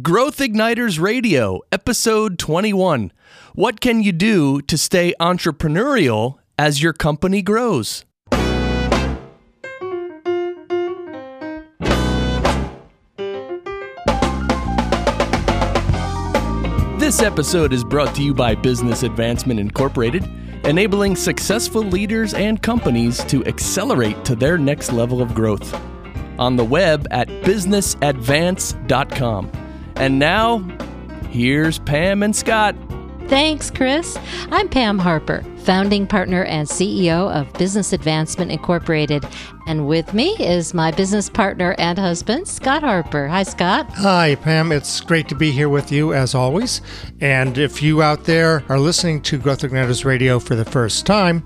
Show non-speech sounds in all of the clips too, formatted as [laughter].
Growth Igniters Radio, Episode 21. What can you do to stay entrepreneurial as your company grows? This episode is brought to you by Business Advancement Incorporated, enabling successful leaders and companies to accelerate to their next level of growth. On the web at businessadvance.com. And now, here's Pam and Scott. Thanks, Chris. I'm Pam Harper, founding partner and CEO of Business Advancement Incorporated. And with me is my business partner and husband, Scott Harper. Hi, Scott. Hi, Pam. It's great to be here with you as always. And if you out there are listening to Growth Igniters Radio for the first time,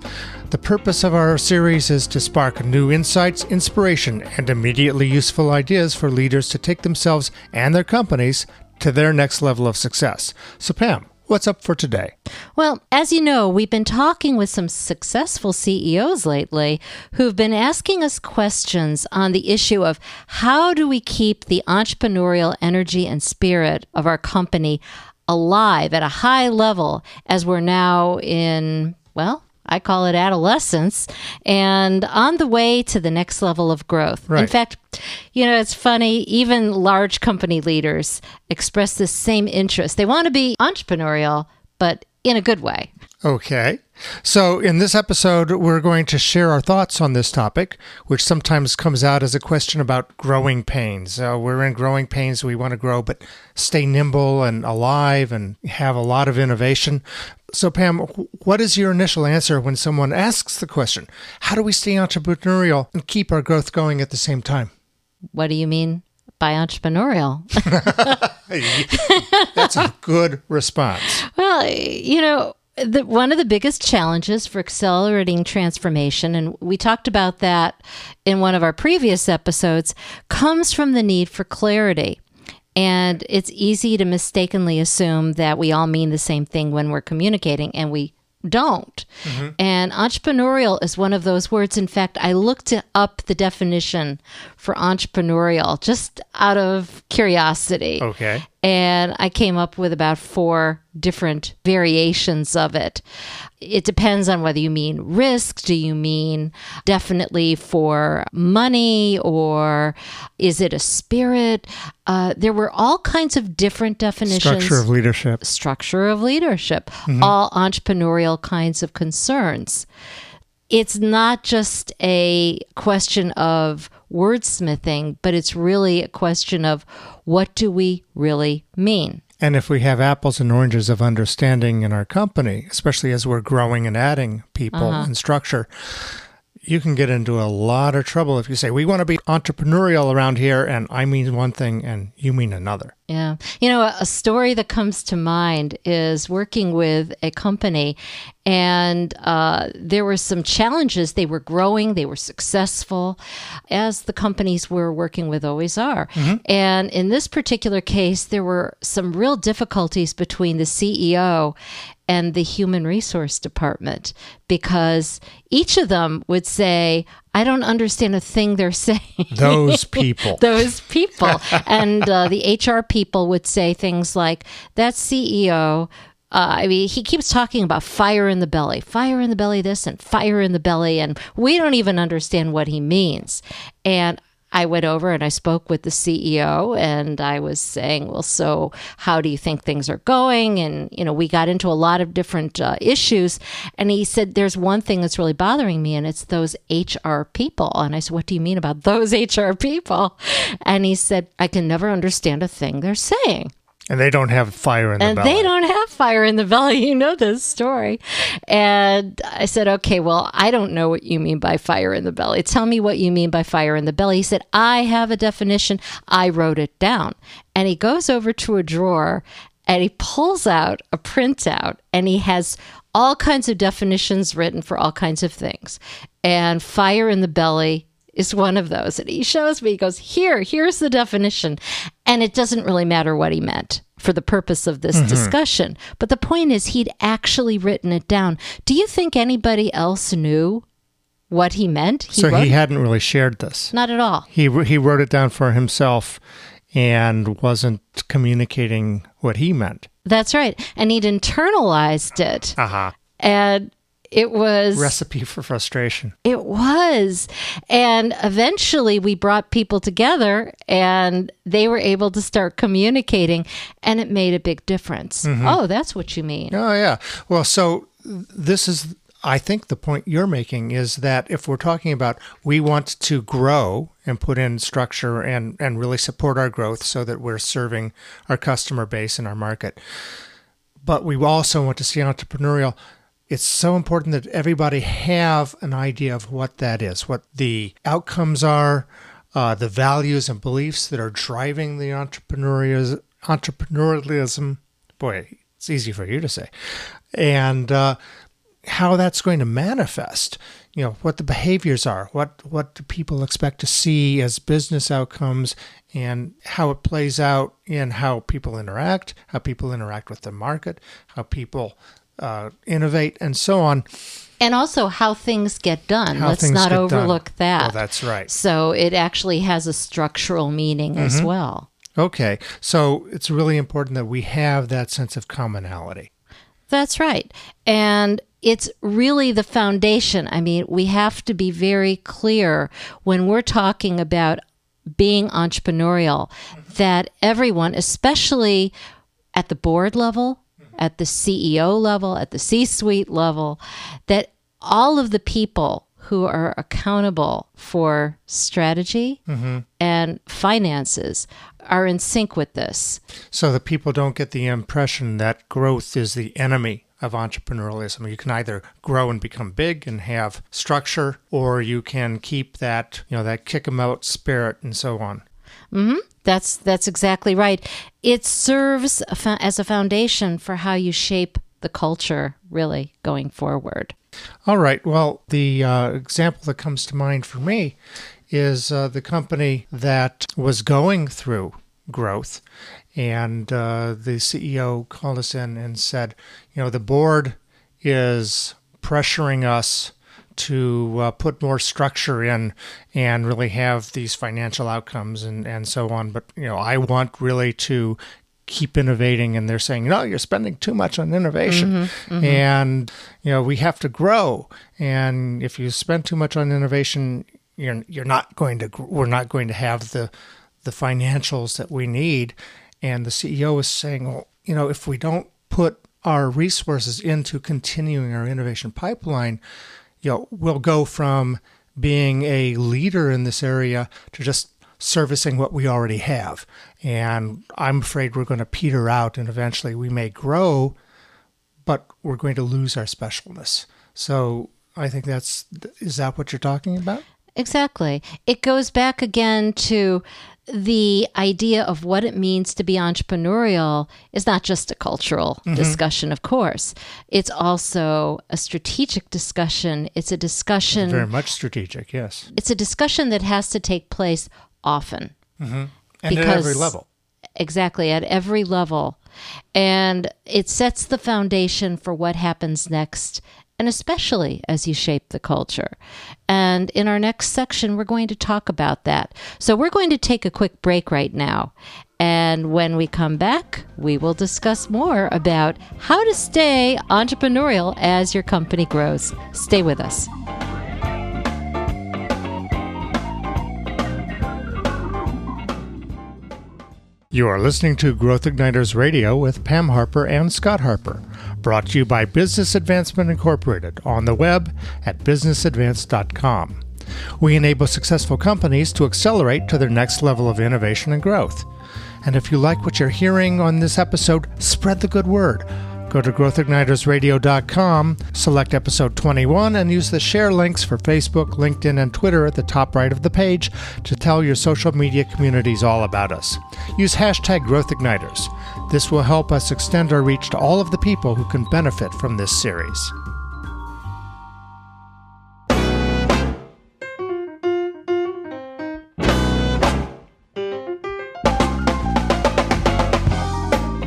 the purpose of our series is to spark new insights, inspiration, and immediately useful ideas for leaders to take themselves and their companies to their next level of success. So, Pam, What's up for today? Well, as you know, we've been talking with some successful CEOs lately who've been asking us questions on the issue of how do we keep the entrepreneurial energy and spirit of our company alive at a high level as we're now in, well, I call it adolescence, and on the way to the next level of growth. Right. In fact, you know, it's funny, even large company leaders express the same interest. They want to be entrepreneurial, but in a good way. Okay. So, in this episode, we're going to share our thoughts on this topic, which sometimes comes out as a question about growing pains. Uh, we're in growing pains, we want to grow, but stay nimble and alive and have a lot of innovation. So, Pam, what is your initial answer when someone asks the question, How do we stay entrepreneurial and keep our growth going at the same time? What do you mean by entrepreneurial? [laughs] [laughs] That's a good response. well, you know, the, one of the biggest challenges for accelerating transformation, and we talked about that in one of our previous episodes, comes from the need for clarity. And it's easy to mistakenly assume that we all mean the same thing when we're communicating, and we don't. Mm-hmm. And entrepreneurial is one of those words. In fact, I looked up the definition for entrepreneurial just out of curiosity. Okay. And I came up with about four different variations of it. It depends on whether you mean risk, do you mean definitely for money, or is it a spirit? Uh, there were all kinds of different definitions. Structure of leadership. Structure of leadership, mm-hmm. all entrepreneurial kinds of concerns. It's not just a question of wordsmithing, but it's really a question of what do we really mean? And if we have apples and oranges of understanding in our company, especially as we're growing and adding people uh-huh. and structure, you can get into a lot of trouble if you say, we want to be entrepreneurial around here, and I mean one thing and you mean another. Yeah. You know, a story that comes to mind is working with a company, and uh, there were some challenges. They were growing, they were successful, as the companies we're working with always are. Mm-hmm. And in this particular case, there were some real difficulties between the CEO and the human resource department because each of them would say, I don't understand a thing they're [laughs] saying. Those people. [laughs] Those people. and uh, the HR people would say things like, that CEO. Uh, I mean, he keeps talking about fire in the belly, fire in the belly, this and fire in the belly, and we don't even understand what he means. And I went over and I spoke with the CEO and I was saying, well, so how do you think things are going? And, you know, we got into a lot of different uh, issues. And he said, there's one thing that's really bothering me, and it's those HR people. And I said, what do you mean about [laughs] those HR people? And he said, I can never understand a thing they're saying. And they don't have fire in the and belly. they don't have fire in the belly. [laughs] You know this story. And I said, okay, well, I don't know what you mean by fire in the belly. Tell me what you mean by fire in the belly. He said, I have a definition. I wrote it down. And he goes over to a drawer and he pulls out a printout and he has all kinds of definitions written for all kinds of things. And fire in the belly is one of those. And he shows me, he goes, Here, here's the definition. And it doesn't really matter what he meant for the purpose of this mm-hmm. discussion. But the point is, he'd actually written it down. Do you think anybody else knew what he meant? He so he hadn't really shared this. Not at all. He, he wrote it down for himself and wasn't communicating what he meant. That's right. And he'd internalized it. Uh huh. And it was Recipe for frustration. It was. And eventually we brought people together and they were able to start communicating and it made a big difference. Mm-hmm. Oh, that's what you mean. Oh, yeah. Well, so this is, I think, the point you're making is that if we're talking about we want to grow and put in structure and, and really support our growth so that we're serving our customer base and our market, but we also want to see entrepreneurial. It's so important that everybody have an idea of what that is, what the outcomes are, uh, the values and beliefs that are driving the entrepreneurial entrepreneurialism. Boy, it's easy for you to say, and uh, how that's going to manifest. You know what the behaviors are, what what do people expect to see as business outcomes, and how it plays out in how people interact, how people interact with the market, how people uh, innovate, and so on. And also how things get done. How Let's not get done. overlook that. Well, that's right. So it actually has a structural meaning as Mm-hmm. well. Okay, so it's really important that we have that sense of commonality. That's right. And it's really the foundation. I mean, we have to be very clear when we're talking about being entrepreneurial that everyone, especially at the board level, at the CEO level, at the C suite level, that all of the people who are accountable for strategy mm-hmm. and finances are in sync with this. So that people don't get the impression that growth is the enemy of entrepreneurialism. You can either grow and become big and have structure, or you can keep that, you know, that kick 'em out spirit and so on. That's that's exactly right. It serves as a foundation for how you shape the culture really going forward. All right. Well, the uh, example that comes to mind for me is uh, the company that was going through growth. And uh, the CEO called us in and said, you know, the board is pressuring us to uh, put more structure in and really have these financial outcomes and, and so on. But, you know, I want really to keep innovating and they're saying no you're spending too much on innovation. And you know we have to grow. And if you spend too much on innovation you're you're not going to we're not going to have the the financials that we need. And the CEO is saying well you know if we don't put our resources into continuing our innovation pipeline you know we'll go from being a leader in this area to just servicing what we already have. And I'm afraid we're going to peter out and eventually we may grow, but we're going to lose our specialness. So I think that's, is that what you're talking about? Exactly. It goes back again to the idea of what it means to be entrepreneurial is not just a cultural mm-hmm. discussion, of course. It's also a strategic discussion. It's a discussion Very much strategic, yes. it's a discussion that has to take place often. Mm-hmm. And at every level. Exactly, at every level. And it sets the foundation for what happens next, and especially as you shape the culture. And in our next section, we're going to talk about that. So we're going to take a quick break right now. And when we come back, we will discuss more about how to stay entrepreneurial as your company grows. Stay with us. You are listening to Growth Igniters Radio with Pam Harper and Scott Harper, brought to you by Business Advancement Incorporated on the web at businessadvance.com. We enable successful companies to accelerate to their next level of innovation and growth. And if you like what you're hearing on this episode, spread the good word. Go to growthignitersradio.com, select episode 21, and use the share links for Facebook, LinkedIn, and Twitter at the top right of the page to tell your social media communities all about us. Use hashtag growthigniters. This will help us extend our reach to all of the people who can benefit from this series.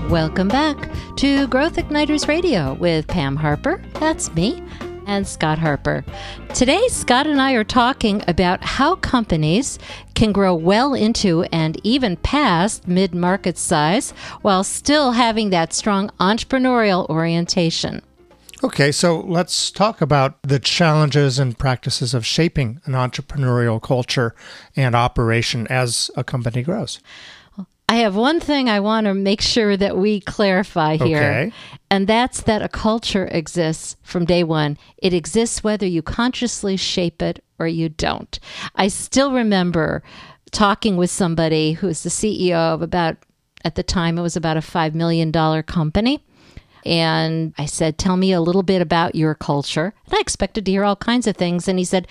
Welcome back to Growth Igniters Radio with Pam Harper. That's me. And Scott Harper. Today, Scott and I are talking about how companies can grow well into and even past mid market size while still having that strong entrepreneurial orientation. Okay, so let's talk about the challenges and practices of shaping an entrepreneurial culture and operation as a company grows. I have one thing I want to make sure that we clarify here. Okay. And that's that a culture exists from day one. It exists whether you consciously shape it or you don't. I still remember talking with somebody who's the CEO of about, at the time, it was about a $5 million company. And I said, Tell me a little bit about your culture. And I expected to hear all kinds of things. And he said,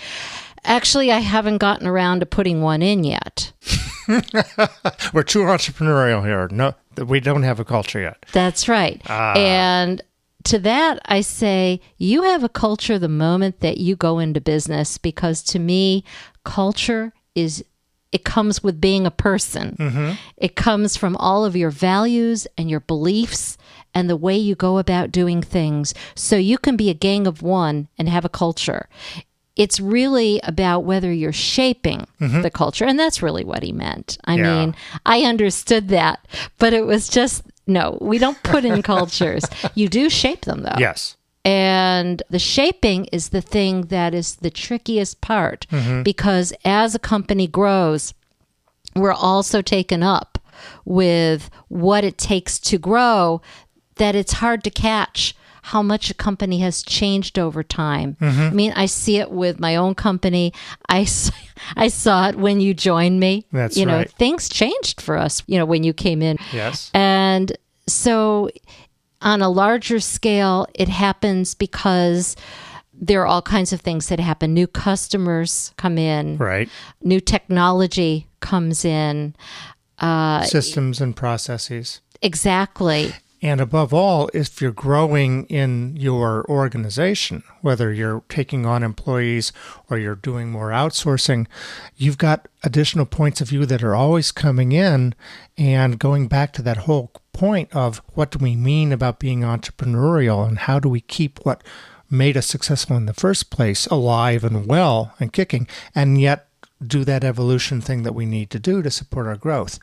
Actually, I haven't gotten around to putting one in yet. [laughs] [laughs] We're too entrepreneurial here. No, we don't have a culture yet. That's right. Ah. And to that, I say, you have a culture the moment that you go into business because to me, culture is. It comes with being a person. Mm-hmm. It comes from all of your values and your beliefs and the way you go about doing things. So you can be a gang of one and have a culture. It's really about whether you're shaping mm-hmm. the culture. And that's really what he meant. I Yeah. mean, I understood that, but it was just no, we don't put in [laughs] cultures. You do shape them though. Yes. And the shaping is the thing that is the trickiest part mm-hmm. because as a company grows, we're also taken up with what it takes to grow that it's hard to catch how much a company has changed over time. I mean, I see it with my own company. I, [laughs] I saw it when you joined me. That's you know, right. things changed for us, you know, when you came in. Yes. And so, on a larger scale, it happens because there are all kinds of things that happen. New customers come in, Right. new technology comes in. Uh, Systems and processes. exactly. And above all, if you're growing in your organization, whether you're taking on employees or you're doing more outsourcing, you've got additional points of view that are always coming in. And going back to that whole point of what do we mean about being entrepreneurial and how do we keep what made us successful in the first place alive and well and kicking and yet do that evolution thing that we need to do to support our growth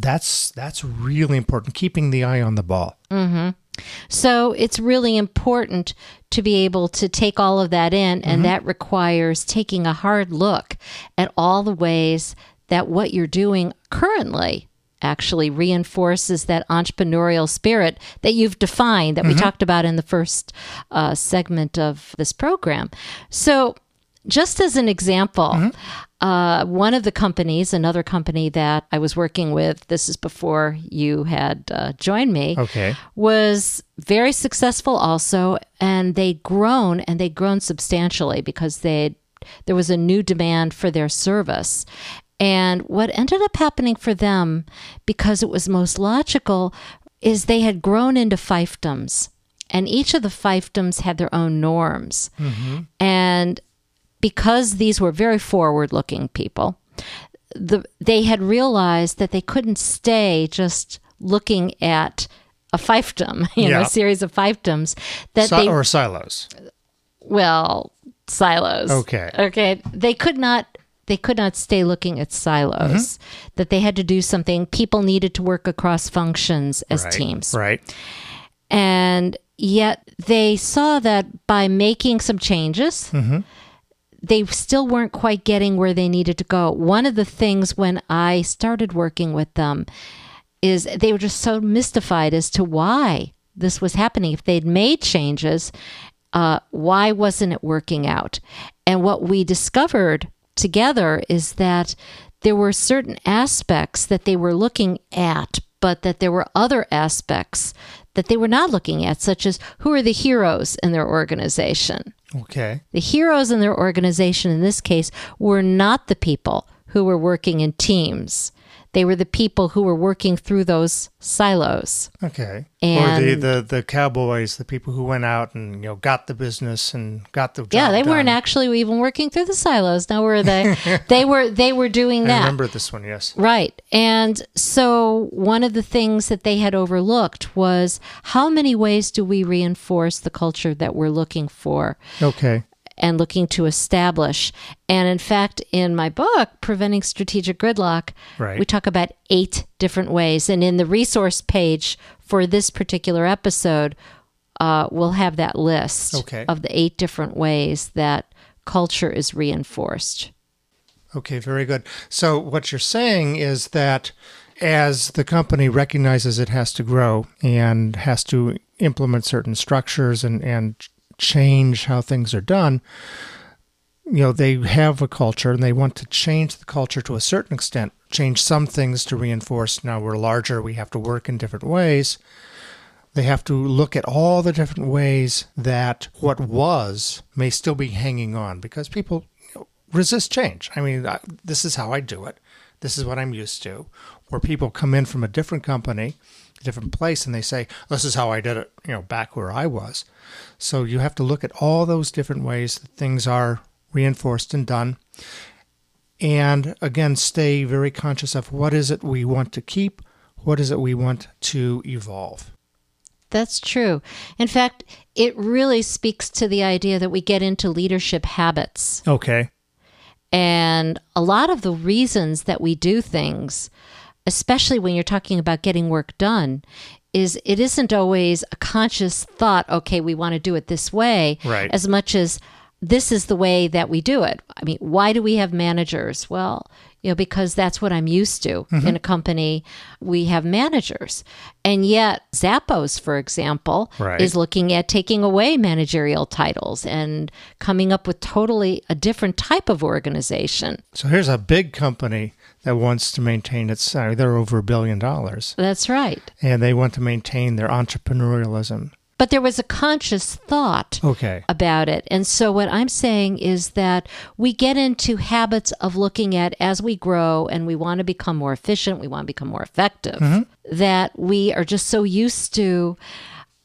that's that's really important keeping the eye on the ball. Mm-hmm. So it's really important to be able to take all of that in, and mm-hmm. that requires taking a hard look at all the ways that what you're doing currently actually reinforces that entrepreneurial spirit that you've defined that we mm-hmm. talked about in the first uh, segment of this program. So, just as an example, uh, one of the companies, another company that I was working with, this is before you had uh, joined me, Okay. was very successful also, and they'd grown and they'd grown substantially because they there was a new demand for their service. And what ended up happening for them, because it was most logical, is they had grown into fiefdoms. And each of the fiefdoms had their own norms. And because these were very forward looking people, the, they had realized that they couldn't stay just looking at a fiefdom, [laughs] you know, a series of fiefdoms that Si- they or silos. Well silos. Okay. okay. They could not they could not stay looking at silos. Mm-hmm. That they had to do something. People needed to work across functions as right. teams. Right. And yet they saw that by making some changes mm-hmm. They still weren't quite getting where they needed to go. One of the things when i started working with them is they were just so mystified as to why this was happening. If they'd made changes uh, why wasn't it working out? And what we discovered together is that there were certain aspects that they were looking at but that there were other aspects that they were not looking at, such as who are the heroes in their organization. okay The heroes in their organization in this case were not the people who were working in teams. They were the people who were working through those silos. Okay. or the, the the cowboys, the people who went out and you know got the business and got the job Yeah, they weren't actually even working through the silos. Now were they? [laughs] they were. They were doing that. I that. remember this one. Yes. Right. And so one of the things that they had overlooked was how many ways do we reinforce the culture that we're looking for Okay. And looking to establish? And in fact, in my book, Preventing Strategic Gridlock, Right. we talk about eight different ways. And in the resource page for this particular episode, uh, we'll have that list Okay. of the eight different ways that culture is reinforced. Okay, very good. So what you're saying is that as the company recognizes it has to grow and has to implement certain structures and, and change how things are done, you know, they have a culture and they want to change the culture to a certain extent, change some things to reinforce now we're larger, we have to work in different ways. They have to look at all the different ways that what was may still be hanging on because people you know, resist change. I mean, this is how I do it. This is what I'm used to. Where people come in from a different company, different place, and they say, "This is how I did it," you know, back where I was. So you have to look at all those different ways that things are reinforced and done, and again, stay very conscious of what is it we want to keep, what is it we want to evolve. That's true. In fact, it really speaks to the idea that we get into leadership habits. Okay. And a lot of the reasons that we do things, especially when you're talking about getting work done, is it isn't always a conscious thought, okay, we want to do it this way, Right. as much as this is the way that we do it. I mean, why do we have managers? Well, you know, because that's what I'm used to Mm-hmm. in a company. We have managers. And yet, Zappos, for example, Right. is looking at taking away managerial titles and coming up with totally a different type of organization. So here's a big company that wants to maintain its. Uh, they're over a billion dollars, That's right. and they want to maintain their entrepreneurialism. But there was a conscious thought Okay. about it. And so what I'm saying is that we get into habits of looking at as we grow and we want to become more efficient, we want to become more effective, mm-hmm. that we are just so used to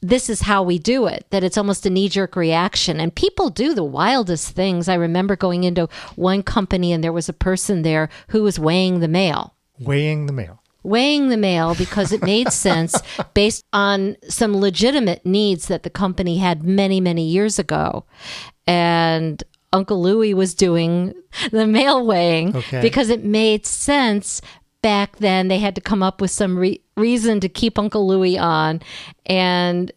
this is how we do it that it's almost a knee jerk reaction and people do the wildest things. I remember going into one company and there was a person there who was weighing the mail Weighing the mail. Weighing the mail because it made sense [laughs] based on some legitimate needs that the company had many, many years ago. And Uncle Louis was doing the mail weighing Okay. because it made sense back then. They had to come up with some re- reason to keep Uncle Louis on. And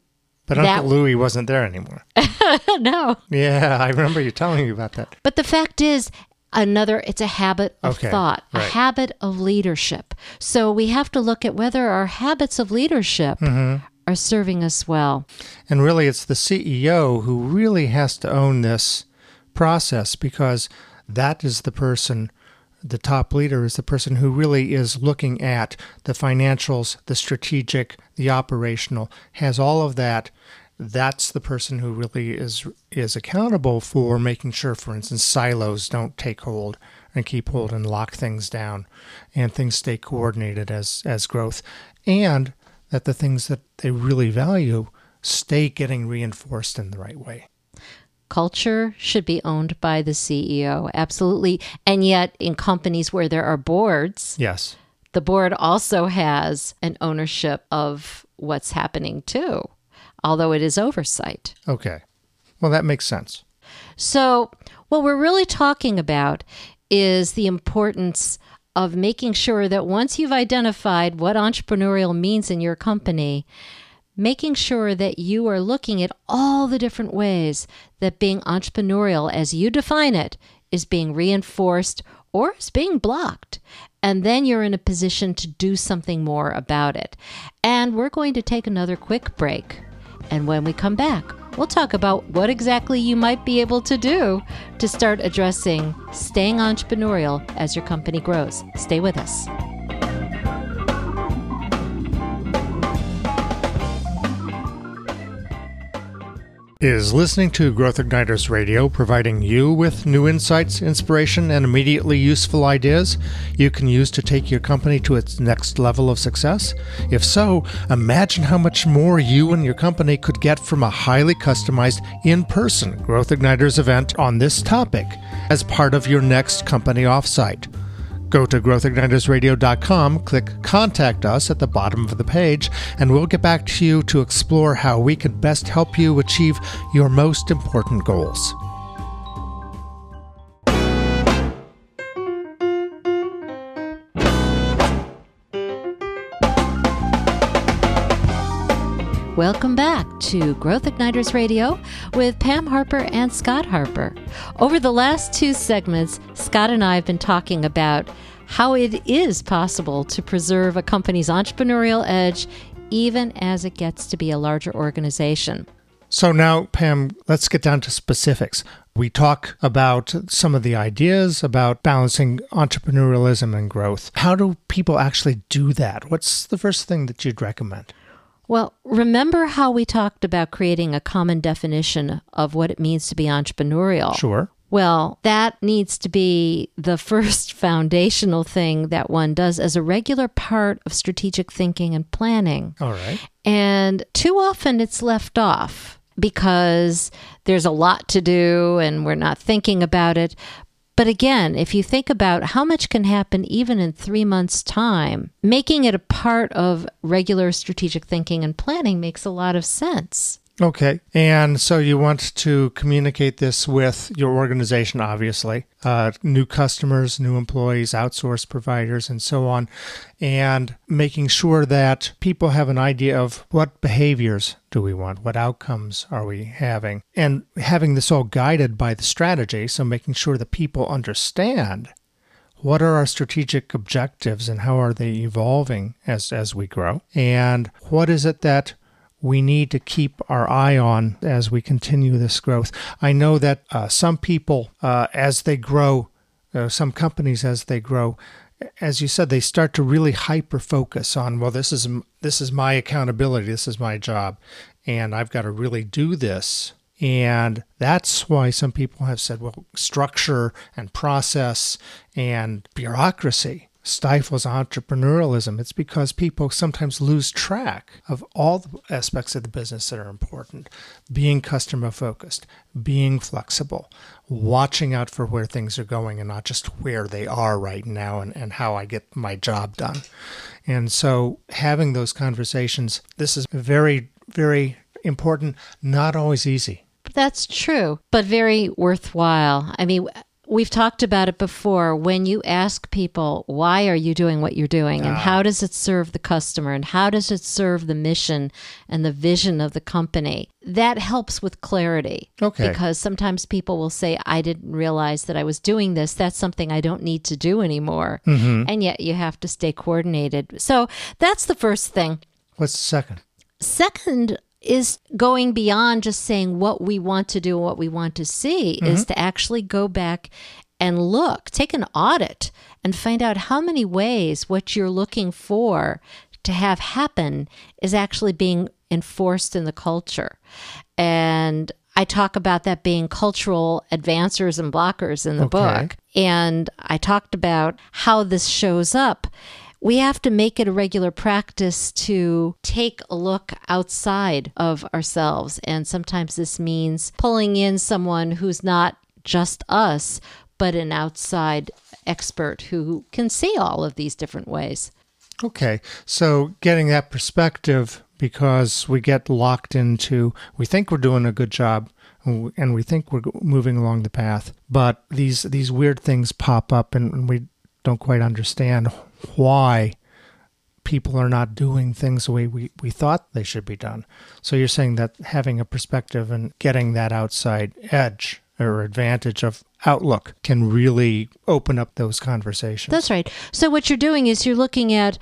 But That- Uncle Louis wasn't there anymore. [laughs] no, yeah, I remember you telling me about that. But the fact is, another, it's a habit of Okay, thought, a habit of leadership. So we have to look at whether our habits of leadership Mm-hmm. are serving us well. And really, it's the CEO who really has to own this process because that is the person, the top leader is the person who really is looking at the financials, the strategic, the operational, has all of that. That's the person who really is is accountable for making sure, for instance, silos don't take hold and keep hold and lock things down, and things stay coordinated as as growth, and that the things that they really value stay getting reinforced in the right way. Culture should be owned by the CEO, absolutely. And yet, in companies where there are boards, Yes. the board also has an ownership of what's happening too, although it is oversight. Okay. Well, that makes sense. So, what we're really talking about is the importance of making sure that once you've identified what entrepreneurial means in your company, making sure that you are looking at all the different ways that being entrepreneurial, as you define it, is being reinforced or is being blocked. And then you're in a position to do something more about it. And we're going to take another quick break. And when we come back, we'll talk about what exactly you might be able to do to start addressing staying entrepreneurial as your company grows. Stay with us. Is listening to Growth Igniters Radio providing you with new insights, inspiration, and immediately useful ideas you can use to take your company to its next level of success? If so, imagine how much more you and your company could get from a highly customized in person Growth Igniters event on this topic as part of your next company offsite. Go to growthignitersradio.com, click Contact Us at the bottom of the page, and we'll get back to you to explore how we can best help you achieve your most important goals. Welcome back to Growth Igniters Radio with Pam Harper and Scott Harper. Over the last two segments, Scott and I have been talking about how it is possible to preserve a company's entrepreneurial edge even as it gets to be a larger organization. So now, Pam, let's get down to specifics. We talk about some of the ideas about balancing entrepreneurialism and growth. How do people actually do that? What's the first thing that you'd recommend? Well, remember how we talked about creating a common definition of what it means to be entrepreneurial? Sure. Well, that needs to be the first [laughs] foundational thing that one does as a regular part of strategic thinking and planning. All right. And too often it's left off because there's a lot to do and we're not thinking about it. But again, if you think about how much can happen even in three months' time, making it a part of regular strategic thinking and planning makes a lot of sense. Okay. And so you want to communicate this with your organization, obviously, uh, new customers, new employees, outsource providers, and so on, and making sure that people have an idea of what behaviors do we want, what outcomes are we having, and having this all guided by the strategy. So making sure that people understand what are our strategic objectives and how are they evolving as, as we grow, and what is it that we need to keep our eye on as we continue this growth. I know that uh, some people, uh, as they grow, uh, some companies as they grow, as you said, they start to really hyper focus on, well, this is this is my accountability, this is my job, and I've got to really do this. And that's why some people have said, well, structure and process and bureaucracy stifles entrepreneurialism. It's because people sometimes lose track of all the aspects of the business that are important being customer focused, being flexible, watching out for where things are going and not just where they are right now and, and how I get my job done. And so having those conversations, this is very, very important, not always easy. That's true, but very worthwhile. I mean, we've talked about it before when you ask people why are you doing what you're doing? And how does it serve the customer? And how does it serve the mission and the vision of the company? That helps with clarity. Okay. Because sometimes people will say i didn't realize that i was doing this. That's something i don't need to do anymore. Mm-hmm. and yet you have to stay coordinated. So that's the first thing. What's the second? Second is going beyond just saying what we want to do and what we want to see mm-hmm. is to actually go back and look, take an audit and find out how many ways what you're looking for to have happen is actually being enforced in the culture. And I talk about that being cultural advancers and blockers in the okay. book. And I talked about how this shows up we have to make it a regular practice to take a look outside of ourselves. And sometimes this means pulling in someone who's not just us, but an outside expert who can see all of these different ways. Okay. So getting that perspective because we get locked into, we think we're doing a good job and we think we're moving along the path, but these these weird things pop up and we don't quite understand why people are not doing things the way we, we thought they should be done. So you're saying that having a perspective and getting that outside edge or advantage of outlook can really open up those conversations. That's right. So what you're doing is you're looking at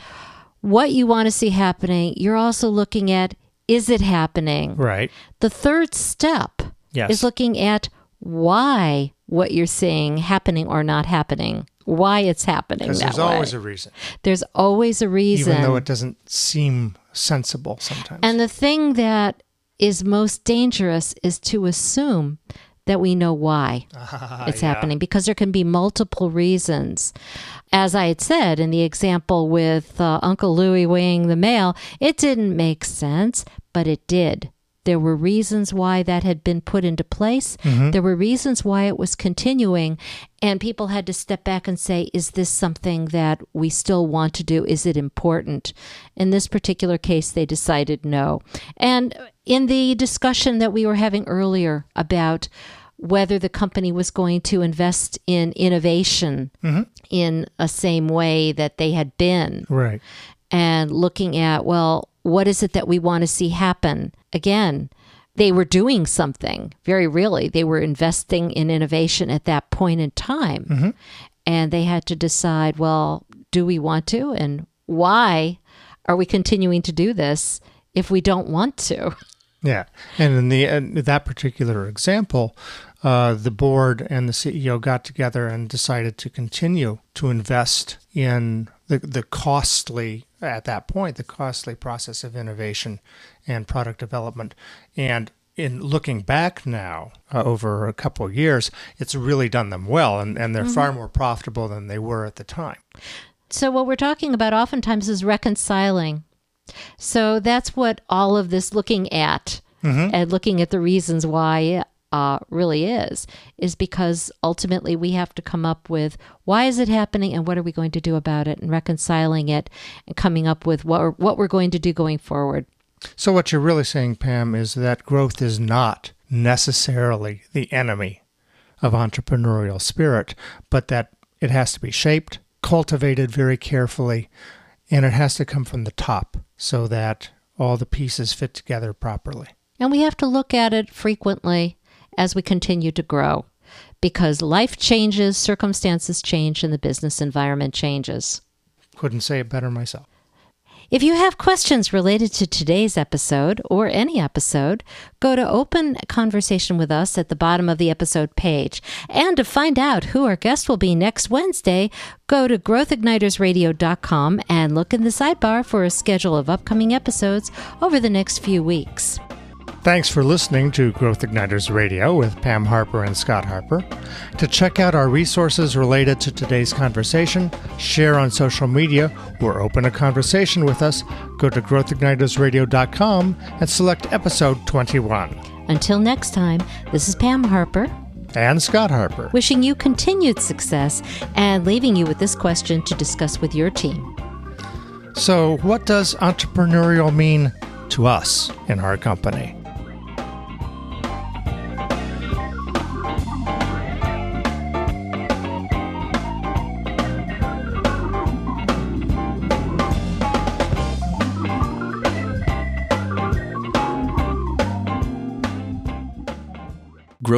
what you want to see happening. You're also looking at is it happening? Right. The third step yes. is looking at why what you're seeing happening or not happening why it's happening that there's way. always a reason. There's always a reason. Even though it doesn't seem sensible sometimes. And the thing that is most dangerous is to assume that we know why [laughs] Ah, it's happening because there can be multiple reasons. As I had said in the example with uh, Uncle Louis weighing the mail, it didn't make sense, but it did. There were reasons why that had been put into place. Mm-hmm. There were reasons why it was continuing. And people had to step back and say, is this something that we still want to do? Is it important? In this particular case, they decided no. And in the discussion that we were having earlier about whether the company was going to invest in innovation mm-hmm. in a same way that they had been Right. and looking at, well, what is it that we want to see happen? Again, they were doing something very really. They were investing in innovation at that point in time. And they had to decide, well, do we want to? And why are we continuing to do this if we don't want to? Yeah, and in the in that particular example, uh, the board and the CEO got together and decided to continue to invest in the the costly at that point the costly process of innovation and product development, and in looking back now uh, over a couple of years, it's really done them well, and, and they're far more profitable than they were at the time. So, what we're talking about oftentimes is reconciling. So, that's what all of this looking at and looking at the reasons why uh, really is, is because ultimately we have to come up with why is it happening and what are we going to do about it and reconciling it and coming up with what, we're- what we're going to do going forward. So, what you're really saying, Pam, is that growth is not necessarily the enemy of entrepreneurial spirit, but that it has to be shaped, cultivated very carefully, and it has to come from the top so that all the pieces fit together properly. And we have to look at it frequently as we continue to grow because life changes, circumstances change, and the business environment changes. Couldn't say it better myself. If you have questions related to today's episode or any episode, go to Open Conversation with Us at the bottom of the episode page. And to find out who our guest will be next Wednesday, go to growthignitersradio.com and look in the sidebar for a schedule of upcoming episodes over the next few weeks. Thanks for listening to Growth Igniters Radio with Pam Harper and Scott Harper. To check out our resources related to today's conversation, share on social media, or open a conversation with us, go to growthignitersradio.com and select episode 21. Until next time, this is Pam Harper. And Scott Harper. wishing you continued success and leaving you with this question to discuss with your team. So, what does entrepreneurial mean to us in our company?